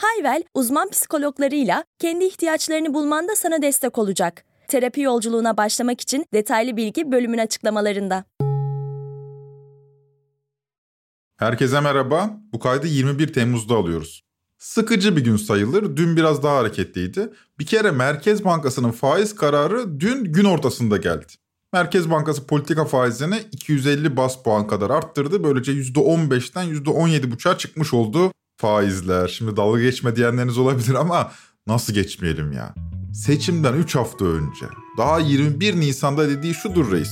Hayvel, uzman psikologlarıyla kendi ihtiyaçlarını bulmanda sana destek olacak. Terapi yolculuğuna başlamak için detaylı bilgi bölümün açıklamalarında. Herkese merhaba. Bu kaydı 21 Temmuz'da alıyoruz. Sıkıcı bir gün sayılır. Dün biraz daha hareketliydi. Bir kere Merkez Bankası'nın faiz kararı dün gün ortasında geldi. Merkez Bankası politika faizini 250 bas puan kadar arttırdı. Böylece %15'ten %17,5'a çıkmış oldu faizler. Şimdi dalga geçme diyenleriniz olabilir ama nasıl geçmeyelim ya? Seçimden 3 hafta önce daha 21 Nisan'da dediği şudur reis.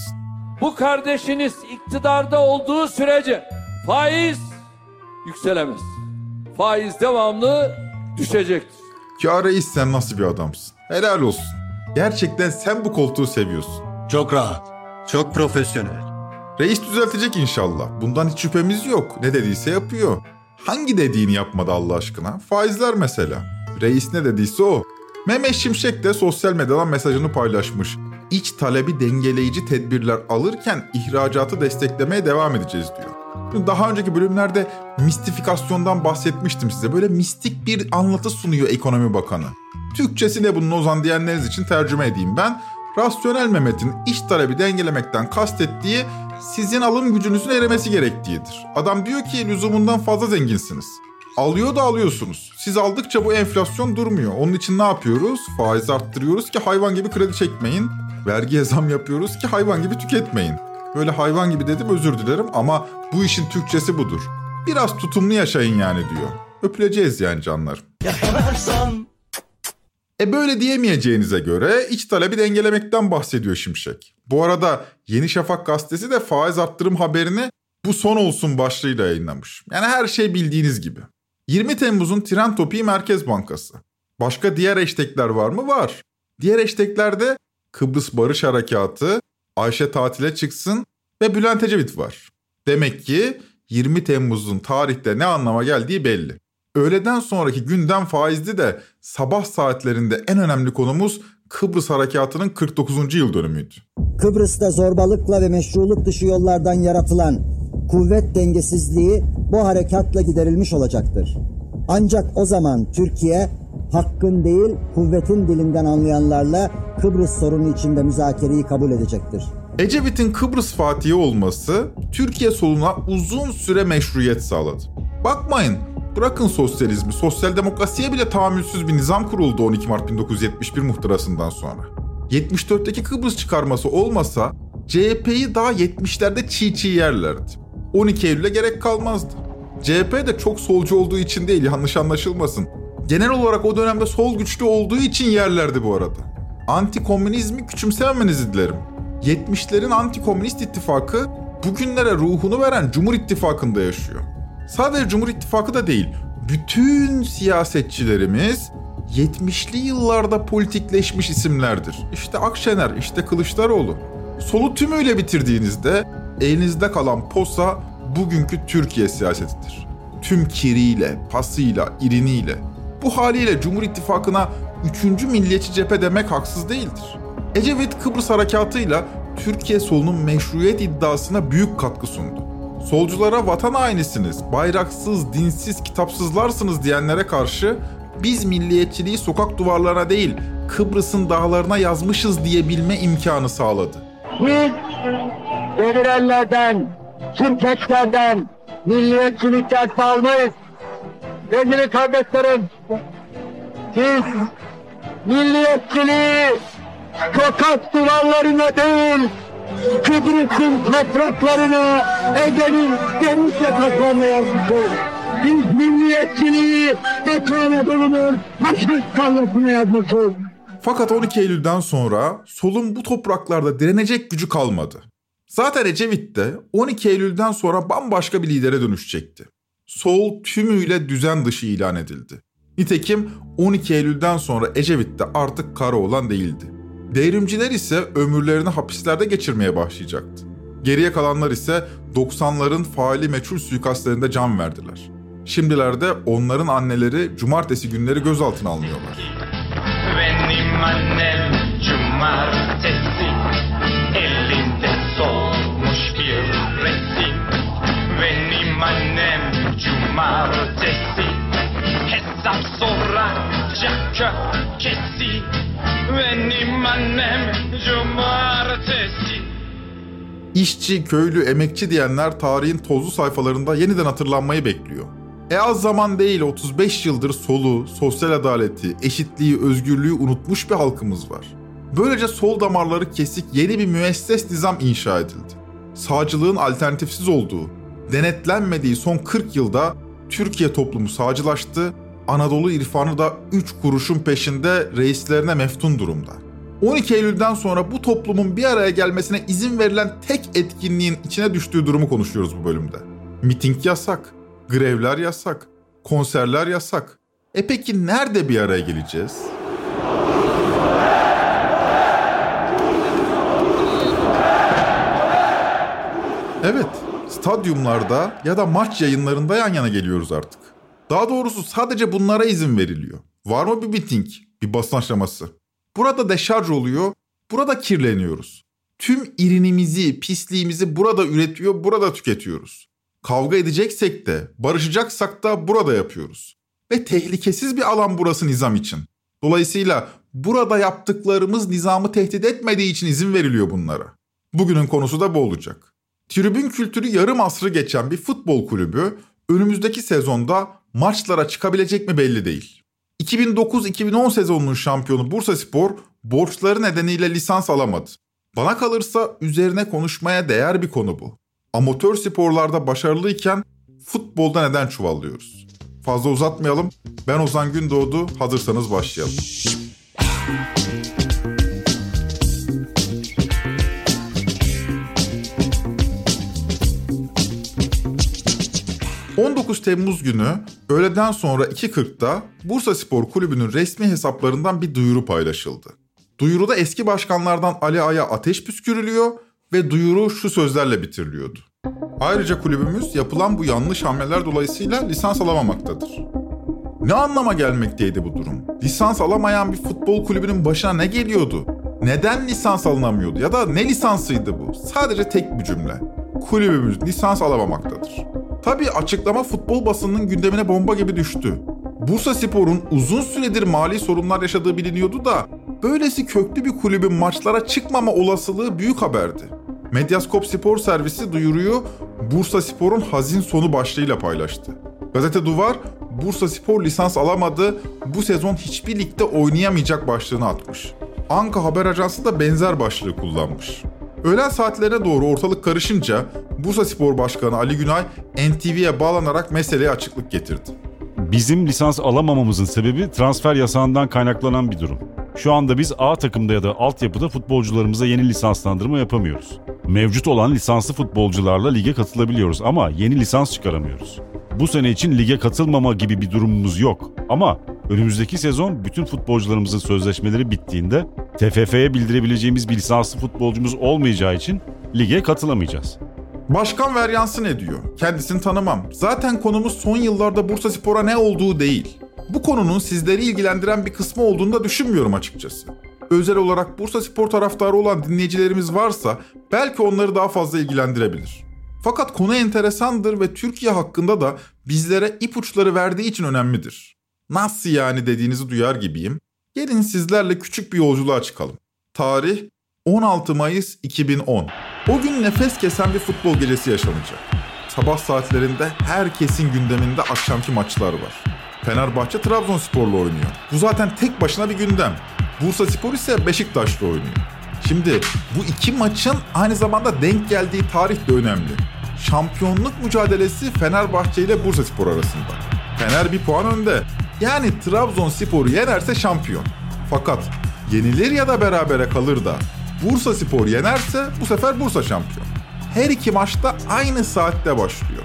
Bu kardeşiniz iktidarda olduğu sürece faiz yükselemez. Faiz devamlı düşecektir. Ya reis sen nasıl bir adamsın? Helal olsun. Gerçekten sen bu koltuğu seviyorsun. Çok rahat, çok profesyonel. Reis düzeltecek inşallah. Bundan hiç şüphemiz yok. Ne dediyse yapıyor. Hangi dediğini yapmadı Allah aşkına? Faizler mesela. Reis ne dediyse o. Mehmet Şimşek de sosyal medyadan mesajını paylaşmış. İç talebi dengeleyici tedbirler alırken ihracatı desteklemeye devam edeceğiz diyor. Daha önceki bölümlerde mistifikasyondan bahsetmiştim size. Böyle mistik bir anlatı sunuyor ekonomi bakanı. Türkçesi ne bunun Ozan diyenleriniz için tercüme edeyim ben. Rasyonel Mehmet'in iç talebi dengelemekten kastettiği sizin alım gücünüzün erimesi gerektiğidir. Adam diyor ki lüzumundan fazla zenginsiniz. Alıyor da alıyorsunuz. Siz aldıkça bu enflasyon durmuyor. Onun için ne yapıyoruz? Faiz arttırıyoruz ki hayvan gibi kredi çekmeyin. Vergiye zam yapıyoruz ki hayvan gibi tüketmeyin. Böyle hayvan gibi dedim özür dilerim ama bu işin Türkçesi budur. Biraz tutumlu yaşayın yani diyor. Öpüleceğiz yani canlar. Yakalarsan e böyle diyemeyeceğinize göre iç talebi dengelemekten bahsediyor Şimşek. Bu arada Yeni Şafak gazetesi de faiz arttırım haberini bu son olsun başlığıyla yayınlamış. Yani her şey bildiğiniz gibi. 20 Temmuz'un tren topiği Merkez Bankası. Başka diğer eştekler var mı? Var. Diğer eşteklerde Kıbrıs Barış Harekatı, Ayşe tatile çıksın ve Bülent Ecevit var. Demek ki 20 Temmuz'un tarihte ne anlama geldiği belli. Öğleden sonraki gündem faizdi de sabah saatlerinde en önemli konumuz Kıbrıs Harekatı'nın 49. yıl dönümüydü. Kıbrıs'ta zorbalıkla ve meşruluk dışı yollardan yaratılan kuvvet dengesizliği bu harekatla giderilmiş olacaktır. Ancak o zaman Türkiye hakkın değil kuvvetin dilinden anlayanlarla Kıbrıs sorunu içinde müzakereyi kabul edecektir. Ecevit'in Kıbrıs Fatihi olması Türkiye soluna uzun süre meşruiyet sağladı. Bakmayın Bırakın sosyalizmi, sosyal demokrasiye bile tahammülsüz bir nizam kuruldu 12 Mart 1971 muhtırasından sonra. 74'teki Kıbrıs çıkarması olmasa CHP'yi daha 70'lerde çiğ çiğ yerlerdi. 12 Eylül'e gerek kalmazdı. CHP de çok solcu olduğu için değil yanlış anlaşılmasın. Genel olarak o dönemde sol güçlü olduğu için yerlerdi bu arada. Anti-komünizmi küçümsememenizi dilerim. 70'lerin anti-komünist ittifakı bugünlere ruhunu veren Cumhur İttifakı'nda yaşıyor. Sadece Cumhur İttifakı da değil, bütün siyasetçilerimiz 70'li yıllarda politikleşmiş isimlerdir. İşte Akşener, işte Kılıçdaroğlu. Solu tümüyle bitirdiğinizde elinizde kalan posa bugünkü Türkiye siyasetidir. Tüm kiriyle, pasıyla, iriniyle. Bu haliyle Cumhur İttifakı'na 3. milliyetçi cephe demek haksız değildir. Ecevit Kıbrıs harekatıyla Türkiye solunun meşruiyet iddiasına büyük katkı sundu solculara vatan hainisiniz, bayraksız, dinsiz, kitapsızlarsınız diyenlere karşı biz milliyetçiliği sokak duvarlarına değil Kıbrıs'ın dağlarına yazmışız diyebilme imkanı sağladı. Biz devirenlerden, sürkeçlerden, milliyetçilikten almayız. Sevgili kardeşlerim, siz milliyetçiliği sokak duvarlarına değil, Kıbrıs'ın topraklarını Ege'nin denizle kazanmaya yazmışız. Biz milliyetçiliği Batı Anadolu'nun Haçlık tarlasına yazmışız. Fakat 12 Eylül'den sonra solun bu topraklarda direnecek gücü kalmadı. Zaten Ecevit de 12 Eylül'den sonra bambaşka bir lidere dönüşecekti. Sol tümüyle düzen dışı ilan edildi. Nitekim 12 Eylül'den sonra Ecevit de artık Karaoğlan değildi. Devrimciler ise ömürlerini hapislerde geçirmeye başlayacaktı. Geriye kalanlar ise 90'ların faali meçhul suikastlerinde can verdiler. Şimdilerde onların anneleri cumartesi günleri gözaltına alınıyorlar. Benim annem cumartesi elinde solmuş bir resim. Benim annem cumartesi hesap soracak kökesi. Annem cumartesi. İşçi, köylü, emekçi diyenler tarihin tozlu sayfalarında yeniden hatırlanmayı bekliyor. E az zaman değil 35 yıldır solu, sosyal adaleti, eşitliği, özgürlüğü unutmuş bir halkımız var. Böylece sol damarları kesik yeni bir müesses nizam inşa edildi. Sağcılığın alternatifsiz olduğu, denetlenmediği son 40 yılda Türkiye toplumu sağcılaştı, Anadolu irfanı da 3 kuruşun peşinde reislerine meftun durumda. 12 Eylül'den sonra bu toplumun bir araya gelmesine izin verilen tek etkinliğin içine düştüğü durumu konuşuyoruz bu bölümde. Miting yasak, grevler yasak, konserler yasak. E peki nerede bir araya geleceğiz? Evet, stadyumlarda ya da maç yayınlarında yan yana geliyoruz artık. Daha doğrusu sadece bunlara izin veriliyor. Var mı bir miting, bir basın aşaması? Burada deşarj oluyor, burada kirleniyoruz. Tüm irinimizi, pisliğimizi burada üretiyor, burada tüketiyoruz. Kavga edeceksek de, barışacaksak da burada yapıyoruz. Ve tehlikesiz bir alan burası nizam için. Dolayısıyla burada yaptıklarımız nizamı tehdit etmediği için izin veriliyor bunlara. Bugünün konusu da bu olacak. Tribün kültürü yarım asrı geçen bir futbol kulübü önümüzdeki sezonda maçlara çıkabilecek mi belli değil. 2009-2010 sezonunun şampiyonu Bursaspor borçları nedeniyle lisans alamadı. Bana kalırsa üzerine konuşmaya değer bir konu bu. Amatör sporlarda başarılıyken futbolda neden çuvallıyoruz? Fazla uzatmayalım. Ben Ozan Gündoğdu. Hazırsanız başlayalım. 19 Temmuz günü öğleden sonra 2.40'da Bursa Spor Kulübü'nün resmi hesaplarından bir duyuru paylaşıldı. Duyuruda eski başkanlardan Ali Ay'a ateş püskürülüyor ve duyuru şu sözlerle bitiriliyordu. Ayrıca kulübümüz yapılan bu yanlış hamleler dolayısıyla lisans alamamaktadır. Ne anlama gelmekteydi bu durum? Lisans alamayan bir futbol kulübünün başına ne geliyordu? Neden lisans alınamıyordu ya da ne lisansıydı bu? Sadece tek bir cümle. Kulübümüz lisans alamamaktadır. Tabii açıklama futbol basınının gündemine bomba gibi düştü. Bursa Spor'un uzun süredir mali sorunlar yaşadığı biliniyordu da böylesi köklü bir kulübün maçlara çıkmama olasılığı büyük haberdi. Medyaskop Spor Servisi duyuruyu Bursa Spor'un hazin sonu başlığıyla paylaştı. Gazete Duvar, Bursa Spor lisans alamadı, bu sezon hiçbir ligde oynayamayacak başlığını atmış. Anka Haber Ajansı da benzer başlığı kullanmış. Öğlen saatlerine doğru ortalık karışınca Bursa Spor Başkanı Ali Günay NTV'ye bağlanarak meseleye açıklık getirdi. Bizim lisans alamamamızın sebebi transfer yasağından kaynaklanan bir durum. Şu anda biz A takımda ya da altyapıda futbolcularımıza yeni lisanslandırma yapamıyoruz. Mevcut olan lisanslı futbolcularla lige katılabiliyoruz ama yeni lisans çıkaramıyoruz. Bu sene için lige katılmama gibi bir durumumuz yok. Ama önümüzdeki sezon bütün futbolcularımızın sözleşmeleri bittiğinde TFF'ye bildirebileceğimiz bir lisanslı futbolcumuz olmayacağı için lige katılamayacağız. Başkan Veryans'ı ne diyor? Kendisini tanımam. Zaten konumuz son yıllarda Bursa Spor'a ne olduğu değil. Bu konunun sizleri ilgilendiren bir kısmı olduğunu da düşünmüyorum açıkçası. Özel olarak Bursa Spor taraftarı olan dinleyicilerimiz varsa belki onları daha fazla ilgilendirebilir. Fakat konu enteresandır ve Türkiye hakkında da bizlere ipuçları verdiği için önemlidir. Nasıl yani dediğinizi duyar gibiyim. Gelin sizlerle küçük bir yolculuğa çıkalım. Tarih 16 Mayıs 2010. O gün nefes kesen bir futbol gecesi yaşanacak. Sabah saatlerinde herkesin gündeminde akşamki maçlar var. Fenerbahçe Trabzonspor'la oynuyor. Bu zaten tek başına bir gündem. Bursa Spor ise Beşiktaş'la oynuyor. Şimdi bu iki maçın aynı zamanda denk geldiği tarih de önemli. Şampiyonluk mücadelesi Fenerbahçe ile Bursa Spor arasında. Fener bir puan önde. Yani Trabzonspor'u yenerse şampiyon. Fakat yenilir ya da berabere kalır da Bursa Spor yenerse bu sefer Bursa şampiyon. Her iki maçta aynı saatte başlıyor.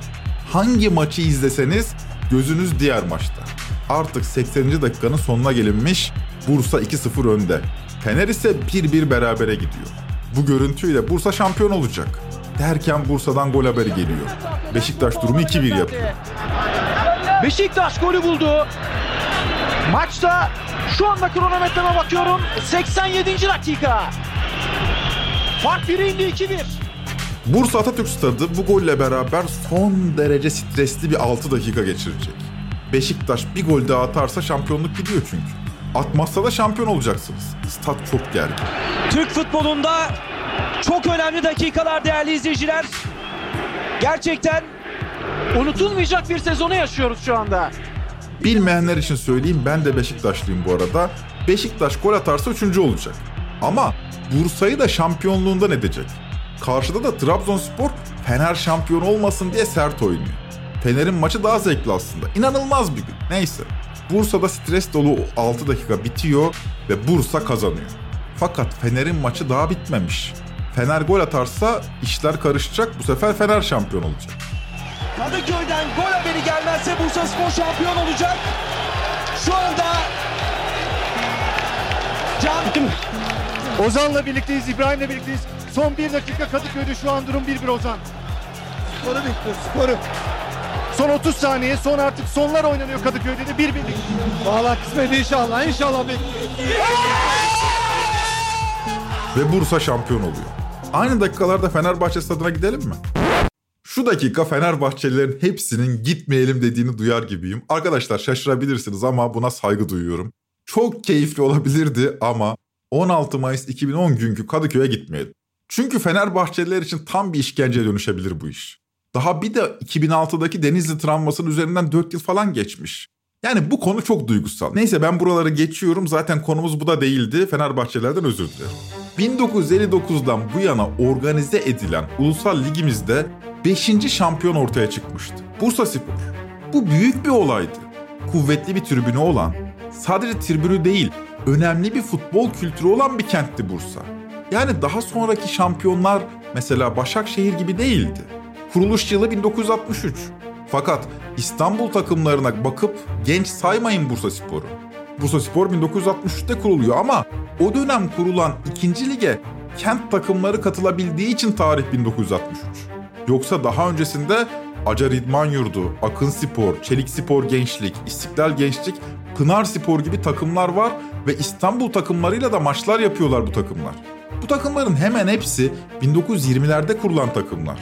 Hangi maçı izleseniz gözünüz diğer maçta. Artık 80. dakikanın sonuna gelinmiş. Bursa 2-0 önde. Fener ise 1-1 berabere gidiyor. Bu görüntüyle Bursa şampiyon olacak. Derken Bursa'dan gol haberi geliyor. Beşiktaş durumu 2-1 yapıyor. Beşiktaş golü buldu. Maçta şu anda kronometreme bakıyorum. 87. dakika. Fark 1'e indi 2-1. Bursa Atatürk Stadı bu golle beraber son derece stresli bir 6 dakika geçirecek. Beşiktaş bir gol daha atarsa şampiyonluk gidiyor çünkü. Atmazsa da şampiyon olacaksınız. Stat çok gergin. Türk futbolunda çok önemli dakikalar değerli izleyiciler. Gerçekten unutulmayacak bir sezonu yaşıyoruz şu anda. Bilmeyenler için söyleyeyim ben de Beşiktaşlıyım bu arada. Beşiktaş gol atarsa 3. olacak. Ama Bursa'yı da şampiyonluğundan edecek. Karşıda da Trabzonspor Fener şampiyon olmasın diye sert oynuyor. Fener'in maçı daha zevkli aslında. İnanılmaz bir gün. Neyse. Bursa'da stres dolu 6 dakika bitiyor ve Bursa kazanıyor. Fakat Fener'in maçı daha bitmemiş. Fener gol atarsa işler karışacak. Bu sefer Fener şampiyon olacak. Kadıköy'den gol haberi gelmezse Bursa Spor şampiyon olacak. Şu anda Can Ozan'la birlikteyiz, İbrahim'le birlikteyiz. Son bir dakika Kadıköy'de şu an durum 1-1 Ozan. Skoru bekliyoruz, skoru. Son 30 saniye, son artık sonlar oynanıyor Kadıköy'de de 1-1'lik. Valla kısmet inşallah, inşallah Ve Bursa şampiyon oluyor. Aynı dakikalarda Fenerbahçe stadına gidelim mi? Şu dakika Fenerbahçelilerin hepsinin gitmeyelim dediğini duyar gibiyim. Arkadaşlar şaşırabilirsiniz ama buna saygı duyuyorum. Çok keyifli olabilirdi ama 16 Mayıs 2010 günkü Kadıköy'e gitmeyelim. Çünkü Fenerbahçeliler için tam bir işkenceye dönüşebilir bu iş. Daha bir de 2006'daki Denizli travmasının üzerinden 4 yıl falan geçmiş. Yani bu konu çok duygusal. Neyse ben buraları geçiyorum. Zaten konumuz bu da değildi. Fenerbahçelerden özür dilerim. 1959'dan bu yana organize edilen ulusal ligimizde 5. şampiyon ortaya çıkmıştı. Bursa Spor. Bu büyük bir olaydı. Kuvvetli bir tribünü olan, sadece tribünü değil, önemli bir futbol kültürü olan bir kentti Bursa. Yani daha sonraki şampiyonlar mesela Başakşehir gibi değildi. Kuruluş yılı 1963. Fakat İstanbul takımlarına bakıp genç saymayın Bursa Spor'u. Bursa Spor 1963'te kuruluyor ama o dönem kurulan ikinci lige kent takımları katılabildiği için tarih 1963. Yoksa daha öncesinde Acar İdman Yurdu, Akın Spor, Çelik Spor Gençlik, İstiklal Gençlik, Pınar Spor gibi takımlar var ve İstanbul takımlarıyla da maçlar yapıyorlar bu takımlar. Bu takımların hemen hepsi 1920'lerde kurulan takımlar.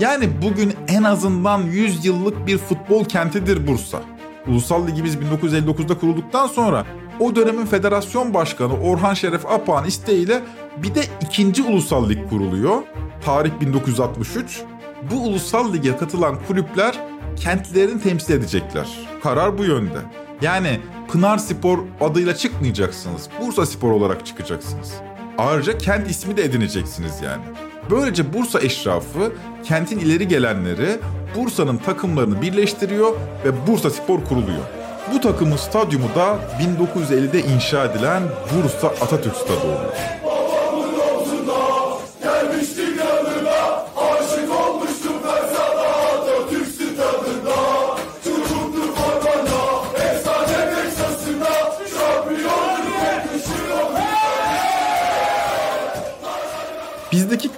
Yani bugün en azından 100 yıllık bir futbol kentidir Bursa. Ulusal Ligimiz 1959'da kurulduktan sonra o dönemin federasyon başkanı Orhan Şeref Apağ'ın isteğiyle bir de ikinci ulusal lig kuruluyor. Tarih 1963. Bu ulusal lige katılan kulüpler kentlerini temsil edecekler. Karar bu yönde. Yani Pınar Spor adıyla çıkmayacaksınız. Bursa Spor olarak çıkacaksınız. Ayrıca kent ismi de edineceksiniz yani. Böylece Bursa eşrafı kentin ileri gelenleri Bursa'nın takımlarını birleştiriyor ve Bursa Spor kuruluyor. Bu takımın stadyumu da 1950'de inşa edilen Bursa Atatürk Stadı oluyor.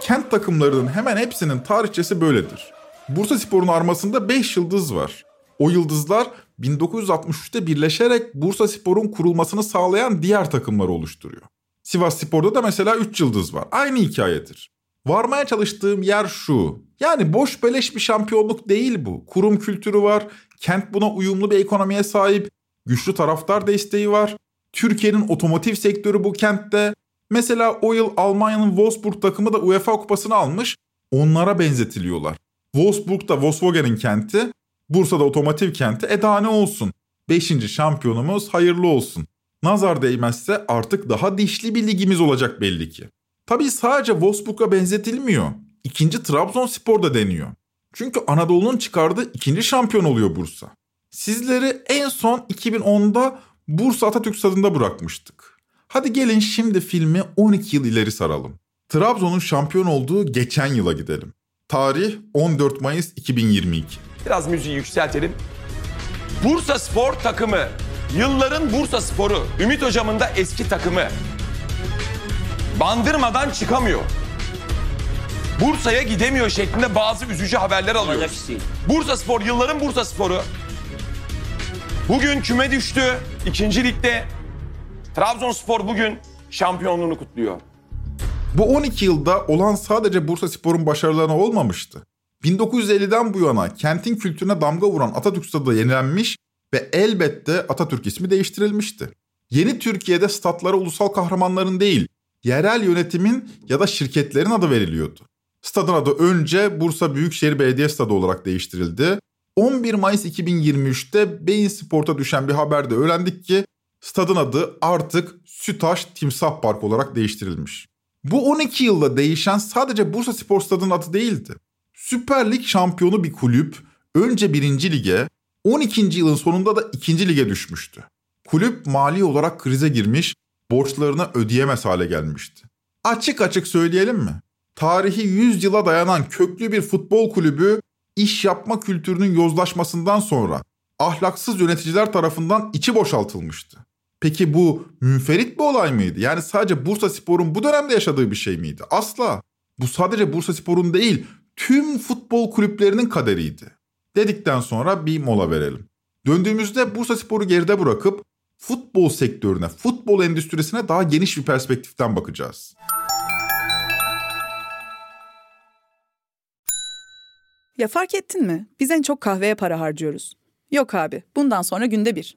Kent takımlarının hemen hepsinin tarihçesi böyledir. Bursa Spor'un armasında 5 yıldız var. O yıldızlar 1963'te birleşerek Bursa Spor'un kurulmasını sağlayan diğer takımları oluşturuyor. Sivas Spor'da da mesela 3 yıldız var. Aynı hikayedir. Varmaya çalıştığım yer şu. Yani boş beleş bir şampiyonluk değil bu. Kurum kültürü var. Kent buna uyumlu bir ekonomiye sahip. Güçlü taraftar desteği var. Türkiye'nin otomotiv sektörü bu kentte. Mesela o yıl Almanya'nın Wolfsburg takımı da UEFA kupasını almış. Onlara benzetiliyorlar. Wolfsburg da Volkswagen'in kenti, Bursa'da otomotiv kenti. E daha ne olsun? Beşinci şampiyonumuz hayırlı olsun. Nazar değmezse artık daha dişli bir ligimiz olacak belli ki. Tabii sadece Wolfsburg'a benzetilmiyor. İkinci Trabzonspor da deniyor. Çünkü Anadolu'nun çıkardığı ikinci şampiyon oluyor Bursa. Sizleri en son 2010'da Bursa Atatürk Stadı'nda bırakmıştık. Hadi gelin şimdi filmi 12 yıl ileri saralım. Trabzon'un şampiyon olduğu geçen yıla gidelim. Tarih 14 Mayıs 2022. Biraz müziği yükseltelim. Bursa Spor takımı. Yılların Bursa Sporu. Ümit hocamın da eski takımı. Bandırmadan çıkamıyor. Bursa'ya gidemiyor şeklinde bazı üzücü haberler alıyoruz. Bursa Spor yılların Bursa Sporu. Bugün küme düştü. ikinci ligde. Trabzonspor bugün şampiyonluğunu kutluyor. Bu 12 yılda olan sadece Bursa Spor'un başarılarına olmamıştı. 1950'den bu yana kentin kültürüne damga vuran Atatürk Stadı yenilenmiş ve elbette Atatürk ismi değiştirilmişti. Yeni Türkiye'de statlara ulusal kahramanların değil, yerel yönetimin ya da şirketlerin adı veriliyordu. Stadın adı önce Bursa Büyükşehir Belediye Stadı olarak değiştirildi. 11 Mayıs 2023'te Beyin Sport'a düşen bir haberde öğrendik ki stadın adı artık Sütaş Timsah Park olarak değiştirilmiş. Bu 12 yılda değişen sadece Bursa Spor Stadı'nın adı değildi. Süper Lig şampiyonu bir kulüp önce 1. lige, 12. yılın sonunda da 2. lige düşmüştü. Kulüp mali olarak krize girmiş, borçlarını ödeyemez hale gelmişti. Açık açık söyleyelim mi? Tarihi 100 yıla dayanan köklü bir futbol kulübü iş yapma kültürünün yozlaşmasından sonra ahlaksız yöneticiler tarafından içi boşaltılmıştı. Peki bu münferit bir olay mıydı? Yani sadece Bursa Spor'un bu dönemde yaşadığı bir şey miydi? Asla. Bu sadece Bursa Spor'un değil, tüm futbol kulüplerinin kaderiydi. Dedikten sonra bir mola verelim. Döndüğümüzde Bursa Spor'u geride bırakıp futbol sektörüne, futbol endüstrisine daha geniş bir perspektiften bakacağız. Ya fark ettin mi? Biz en çok kahveye para harcıyoruz. Yok abi, bundan sonra günde bir.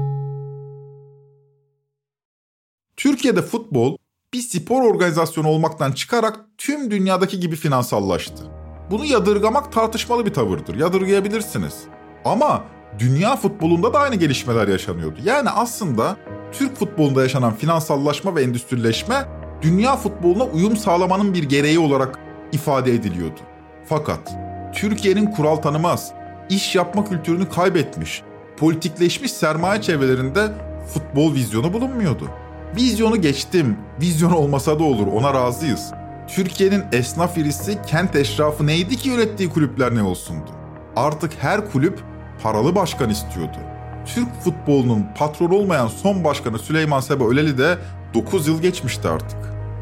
Türkiye'de futbol bir spor organizasyonu olmaktan çıkarak tüm dünyadaki gibi finansallaştı. Bunu yadırgamak tartışmalı bir tavırdır. Yadırgayabilirsiniz. Ama dünya futbolunda da aynı gelişmeler yaşanıyordu. Yani aslında Türk futbolunda yaşanan finansallaşma ve endüstrileşme dünya futboluna uyum sağlamanın bir gereği olarak ifade ediliyordu. Fakat Türkiye'nin kural tanımaz, iş yapma kültürünü kaybetmiş, politikleşmiş sermaye çevrelerinde futbol vizyonu bulunmuyordu. Vizyonu geçtim. Vizyon olmasa da olur ona razıyız. Türkiye'nin esnaf irisi kent eşrafı neydi ki yönettiği kulüpler ne olsundu? Artık her kulüp paralı başkan istiyordu. Türk futbolunun patron olmayan son başkanı Süleyman Seba Öleli de 9 yıl geçmişti artık.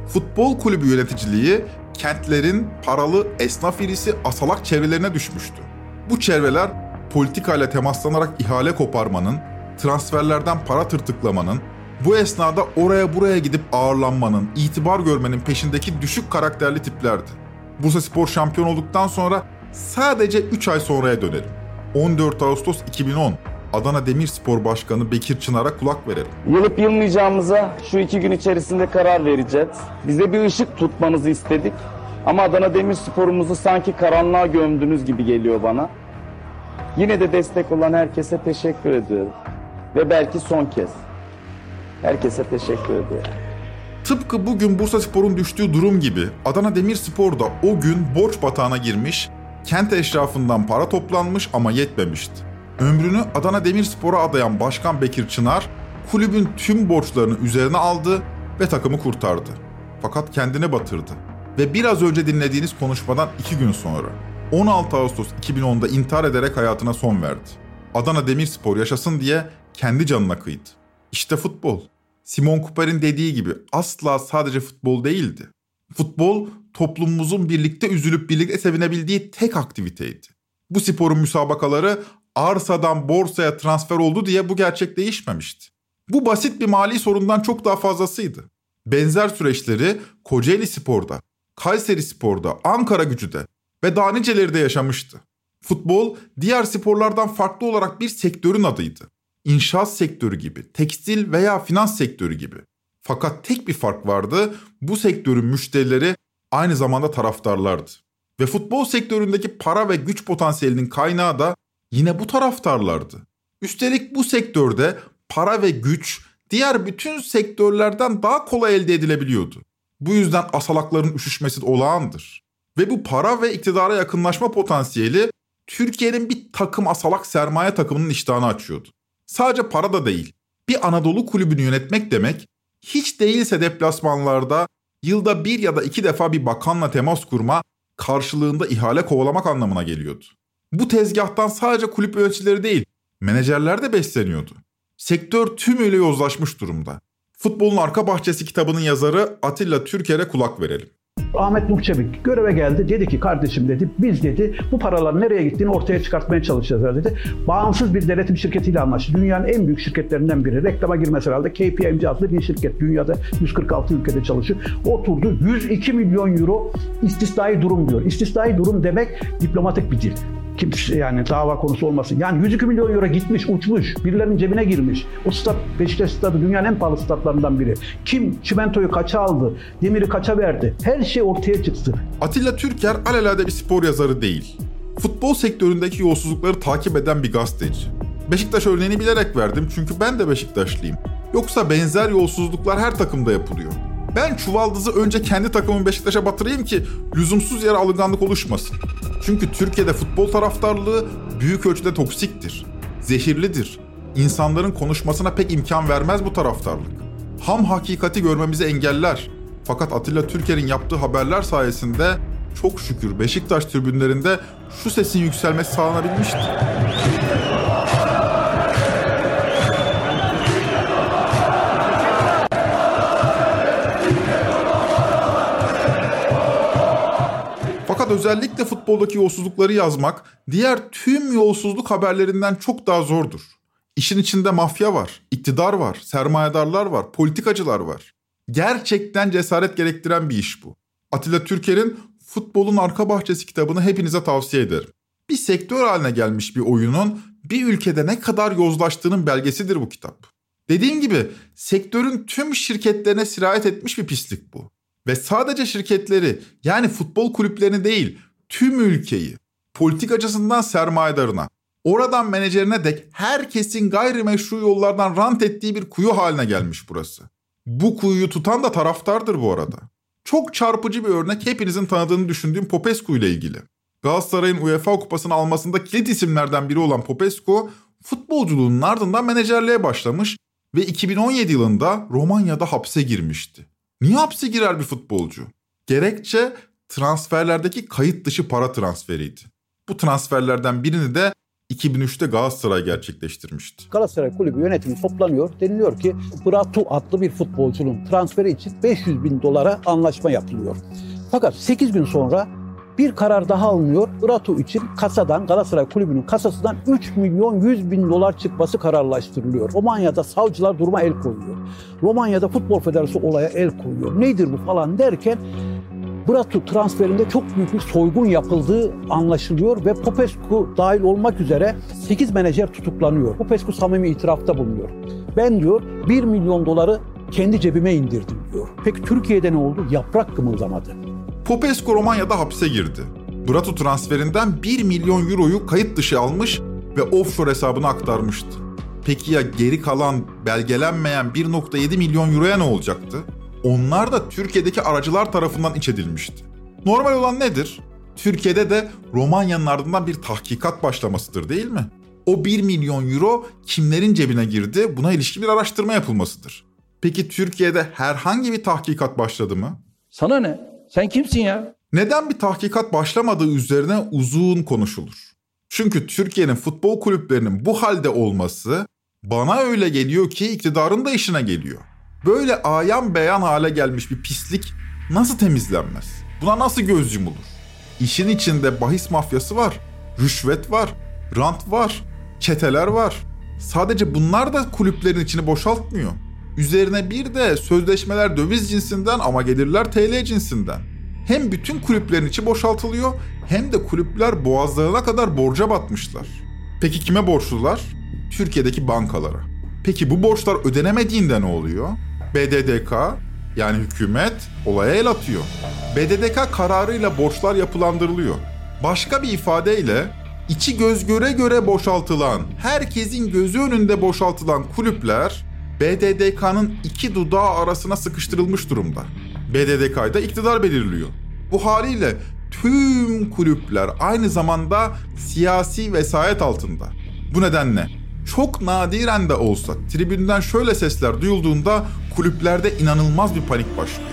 Futbol kulübü yöneticiliği kentlerin paralı esnaf irisi asalak çevrelerine düşmüştü. Bu çevreler politikayla temaslanarak ihale koparmanın, transferlerden para tırtıklamanın, bu esnada oraya buraya gidip ağırlanmanın, itibar görmenin peşindeki düşük karakterli tiplerdi. Bursa Spor şampiyon olduktan sonra sadece 3 ay sonraya dönelim. 14 Ağustos 2010 Adana Demirspor Başkanı Bekir Çınar'a kulak verelim. Yılıp yılmayacağımıza şu iki gün içerisinde karar vereceğiz. Bize bir ışık tutmanızı istedik. Ama Adana Demirspor'umuzu sanki karanlığa gömdünüz gibi geliyor bana. Yine de destek olan herkese teşekkür ediyorum. Ve belki son kez. Herkese teşekkür ediyorum. Tıpkı bugün Bursa Spor'un düştüğü durum gibi Adana Demirspor da o gün borç batağına girmiş, kent eşrafından para toplanmış ama yetmemişti. Ömrünü Adana Demirspor'a adayan Başkan Bekir Çınar, kulübün tüm borçlarını üzerine aldı ve takımı kurtardı. Fakat kendine batırdı. Ve biraz önce dinlediğiniz konuşmadan iki gün sonra 16 Ağustos 2010'da intihar ederek hayatına son verdi. Adana Demirspor yaşasın diye kendi canına kıydı. İşte futbol. Simon Cooper'in dediği gibi asla sadece futbol değildi. Futbol toplumumuzun birlikte üzülüp birlikte sevinebildiği tek aktiviteydi. Bu sporun müsabakaları arsadan borsaya transfer oldu diye bu gerçek değişmemişti. Bu basit bir mali sorundan çok daha fazlasıydı. Benzer süreçleri Kocaeli Spor'da, Kayseri Spor'da, Ankara Gücü'de ve daha niceleri de yaşamıştı. Futbol diğer sporlardan farklı olarak bir sektörün adıydı. İnşaat sektörü gibi, tekstil veya finans sektörü gibi. Fakat tek bir fark vardı. Bu sektörün müşterileri aynı zamanda taraftarlardı. Ve futbol sektöründeki para ve güç potansiyelinin kaynağı da yine bu taraftarlardı. Üstelik bu sektörde para ve güç diğer bütün sektörlerden daha kolay elde edilebiliyordu. Bu yüzden asalakların üşüşmesi olağandır. Ve bu para ve iktidara yakınlaşma potansiyeli Türkiye'nin bir takım asalak sermaye takımının iştahını açıyordu. Sadece para da değil. Bir Anadolu kulübünü yönetmek demek hiç değilse deplasmanlarda yılda bir ya da iki defa bir bakanla temas kurma karşılığında ihale kovalamak anlamına geliyordu. Bu tezgahtan sadece kulüp yöneticileri değil, menajerler de besleniyordu. Sektör tümüyle yozlaşmış durumda. Futbolun Arka Bahçesi kitabının yazarı Atilla Türker'e kulak verelim. Ahmet Muhçebik göreve geldi. Dedi ki kardeşim dedi biz dedi bu paraların nereye gittiğini ortaya çıkartmaya çalışacağız dedi. Bağımsız bir denetim şirketiyle anlaştı. Dünyanın en büyük şirketlerinden biri. Reklama girmesi herhalde KPMG adlı bir şirket. Dünyada 146 ülkede çalışıyor. Oturdu 102 milyon euro istisnai durum diyor. İstisnai durum demek diplomatik bir dil kimse yani dava konusu olmasın. Yani 102 milyon euro gitmiş, uçmuş, birilerinin cebine girmiş. O stat, Beşiktaş stadı dünyanın en pahalı statlarından biri. Kim çimentoyu kaça aldı, demiri kaça verdi? Her şey ortaya çıksın. Atilla Türker alelade bir spor yazarı değil. Futbol sektöründeki yolsuzlukları takip eden bir gazeteci. Beşiktaş örneğini bilerek verdim çünkü ben de Beşiktaşlıyım. Yoksa benzer yolsuzluklar her takımda yapılıyor. Ben çuvaldızı önce kendi takımın Beşiktaş'a batırayım ki lüzumsuz yere alınganlık oluşmasın. Çünkü Türkiye'de futbol taraftarlığı büyük ölçüde toksiktir. Zehirlidir. İnsanların konuşmasına pek imkan vermez bu taraftarlık. Ham hakikati görmemizi engeller. Fakat Atilla Türker'in yaptığı haberler sayesinde çok şükür Beşiktaş tribünlerinde şu sesin yükselmesi sağlanabilmişti. Fakat özellikle futboldaki yolsuzlukları yazmak diğer tüm yolsuzluk haberlerinden çok daha zordur. İşin içinde mafya var, iktidar var, sermayedarlar var, politikacılar var. Gerçekten cesaret gerektiren bir iş bu. Atilla Türker'in Futbolun Arka Bahçesi kitabını hepinize tavsiye ederim. Bir sektör haline gelmiş bir oyunun bir ülkede ne kadar yozlaştığının belgesidir bu kitap. Dediğim gibi sektörün tüm şirketlerine sirayet etmiş bir pislik bu. Ve sadece şirketleri yani futbol kulüplerini değil tüm ülkeyi politikacısından sermayedarına oradan menajerine dek herkesin gayrimeşru yollardan rant ettiği bir kuyu haline gelmiş burası. Bu kuyuyu tutan da taraftardır bu arada. Çok çarpıcı bir örnek hepinizin tanıdığını düşündüğüm Popescu ile ilgili. Galatasaray'ın UEFA kupasını almasında kilit isimlerden biri olan Popescu futbolculuğunun ardından menajerliğe başlamış ve 2017 yılında Romanya'da hapse girmişti. Niye hapse girer bir futbolcu? Gerekçe transferlerdeki kayıt dışı para transferiydi. Bu transferlerden birini de 2003'te Galatasaray gerçekleştirmişti. Galatasaray Kulübü yönetimi toplanıyor. Deniliyor ki Bratu adlı bir futbolcunun transferi için 500 bin dolara anlaşma yapılıyor. Fakat 8 gün sonra bir karar daha alınıyor. Bratu için kasadan, Galatasaray Kulübü'nün kasasından 3 milyon 100 bin dolar çıkması kararlaştırılıyor. Romanya'da savcılar duruma el koyuyor. Romanya'da Futbol Federasyonu olaya el koyuyor. Nedir bu falan derken Bratu transferinde çok büyük bir soygun yapıldığı anlaşılıyor ve Popescu dahil olmak üzere 8 menajer tutuklanıyor. Popescu samimi itirafta bulunuyor. Ben diyor 1 milyon doları kendi cebime indirdim diyor. Peki Türkiye'de ne oldu? Yaprak kımıldamadı. Popescu Romanya'da hapse girdi. Bratu transferinden 1 milyon euroyu kayıt dışı almış ve offshore hesabına aktarmıştı. Peki ya geri kalan belgelenmeyen 1.7 milyon euroya ne olacaktı? Onlar da Türkiye'deki aracılar tarafından iç edilmişti. Normal olan nedir? Türkiye'de de Romanya'nın ardından bir tahkikat başlamasıdır değil mi? O 1 milyon euro kimlerin cebine girdi buna ilişkin bir araştırma yapılmasıdır. Peki Türkiye'de herhangi bir tahkikat başladı mı? Sana ne? Sen kimsin ya? Neden bir tahkikat başlamadığı üzerine uzun konuşulur. Çünkü Türkiye'nin futbol kulüplerinin bu halde olması bana öyle geliyor ki iktidarın da işine geliyor. Böyle ayan beyan hale gelmiş bir pislik nasıl temizlenmez? Buna nasıl göz yumulur? İşin içinde bahis mafyası var, rüşvet var, rant var, çeteler var. Sadece bunlar da kulüplerin içini boşaltmıyor. Üzerine bir de sözleşmeler döviz cinsinden ama gelirler TL cinsinden. Hem bütün kulüplerin içi boşaltılıyor hem de kulüpler boğazlarına kadar borca batmışlar. Peki kime borçlular? Türkiye'deki bankalara. Peki bu borçlar ödenemediğinde ne oluyor? BDDK yani hükümet olaya el atıyor. BDDK kararıyla borçlar yapılandırılıyor. Başka bir ifadeyle içi göz göre göre boşaltılan, herkesin gözü önünde boşaltılan kulüpler BDDK'nın iki dudağı arasına sıkıştırılmış durumda. BDDK'da iktidar belirliyor. Bu haliyle tüm kulüpler aynı zamanda siyasi vesayet altında. Bu nedenle çok nadiren de olsa tribünden şöyle sesler duyulduğunda kulüplerde inanılmaz bir panik başlıyor.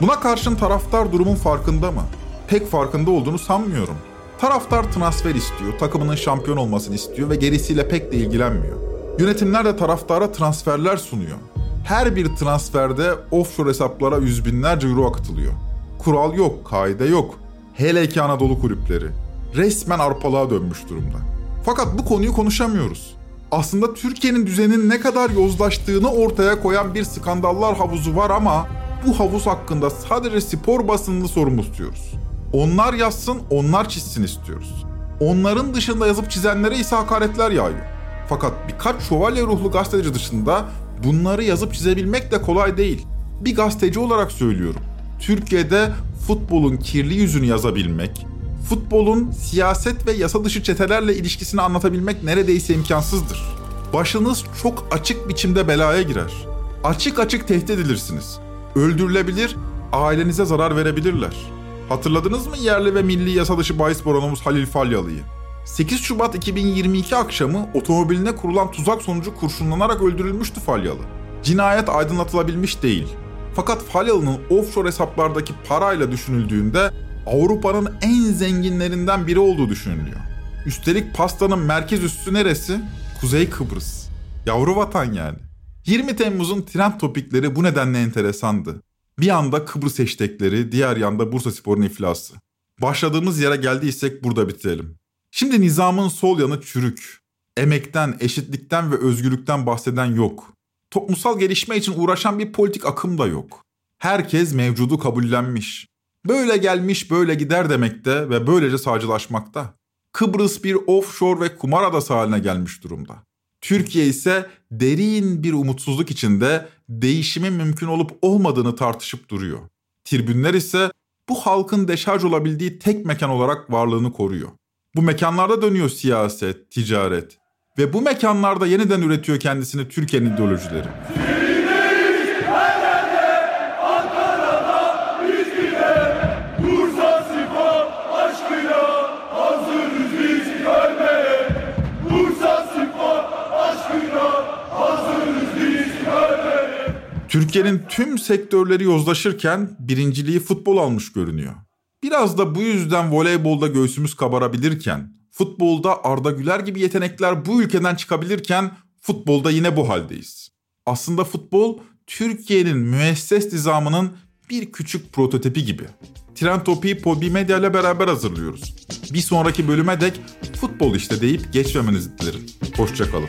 Buna karşın taraftar durumun farkında mı? Pek farkında olduğunu sanmıyorum. Taraftar transfer istiyor, takımının şampiyon olmasını istiyor ve gerisiyle pek de ilgilenmiyor. Yönetimler de taraftara transferler sunuyor. Her bir transferde offshore hesaplara yüz binlerce euro akıtılıyor. Kural yok, kaide yok. Hele ki Anadolu kulüpleri. Resmen arpalığa dönmüş durumda. Fakat bu konuyu konuşamıyoruz. Aslında Türkiye'nin düzeninin ne kadar yozlaştığını ortaya koyan bir skandallar havuzu var ama bu havuz hakkında sadece spor basınını sorumlu tutuyoruz. Onlar yazsın, onlar çizsin istiyoruz. Onların dışında yazıp çizenlere ise hakaretler yağıyor. Fakat birkaç şövalye ruhlu gazeteci dışında bunları yazıp çizebilmek de kolay değil. Bir gazeteci olarak söylüyorum. Türkiye'de futbolun kirli yüzünü yazabilmek, futbolun siyaset ve yasa dışı çetelerle ilişkisini anlatabilmek neredeyse imkansızdır. Başınız çok açık biçimde belaya girer. Açık açık tehdit edilirsiniz. Öldürülebilir, ailenize zarar verebilirler. Hatırladınız mı yerli ve milli yasa dışı bahis baronumuz Halil Falyalı'yı? 8 Şubat 2022 akşamı otomobiline kurulan tuzak sonucu kurşunlanarak öldürülmüştü Falyalı. Cinayet aydınlatılabilmiş değil. Fakat Falyalı'nın offshore hesaplardaki parayla düşünüldüğünde Avrupa'nın en zenginlerinden biri olduğu düşünülüyor. Üstelik pastanın merkez üssü neresi? Kuzey Kıbrıs. Yavru vatan yani. 20 Temmuz'un trend topikleri bu nedenle enteresandı. Bir anda Kıbrıs hashtagleri, diğer yanda Bursa Spor'un iflası. Başladığımız yere geldiysek burada bitirelim. Şimdi nizamın sol yanı çürük. Emekten, eşitlikten ve özgürlükten bahseden yok. Toplumsal gelişme için uğraşan bir politik akım da yok. Herkes mevcudu kabullenmiş. Böyle gelmiş böyle gider demekte ve böylece sağcılaşmakta. Kıbrıs bir offshore ve kumar adası haline gelmiş durumda. Türkiye ise derin bir umutsuzluk içinde değişimin mümkün olup olmadığını tartışıp duruyor. Tribünler ise bu halkın deşarj olabildiği tek mekan olarak varlığını koruyor. Bu mekanlarda dönüyor siyaset, ticaret ve bu mekanlarda yeniden üretiyor kendisini Türkiye'nin ideolojileri. Türkiye'nin tüm sektörleri yozlaşırken birinciliği futbol almış görünüyor. Biraz da bu yüzden voleybolda göğsümüz kabarabilirken, futbolda Arda Güler gibi yetenekler bu ülkeden çıkabilirken futbolda yine bu haldeyiz. Aslında futbol Türkiye'nin müesses nizamının bir küçük prototipi gibi. Trend Topi'yi Podbi Medya ile beraber hazırlıyoruz. Bir sonraki bölüme dek futbol işte deyip geçmemenizi dilerim. Hoşçakalın.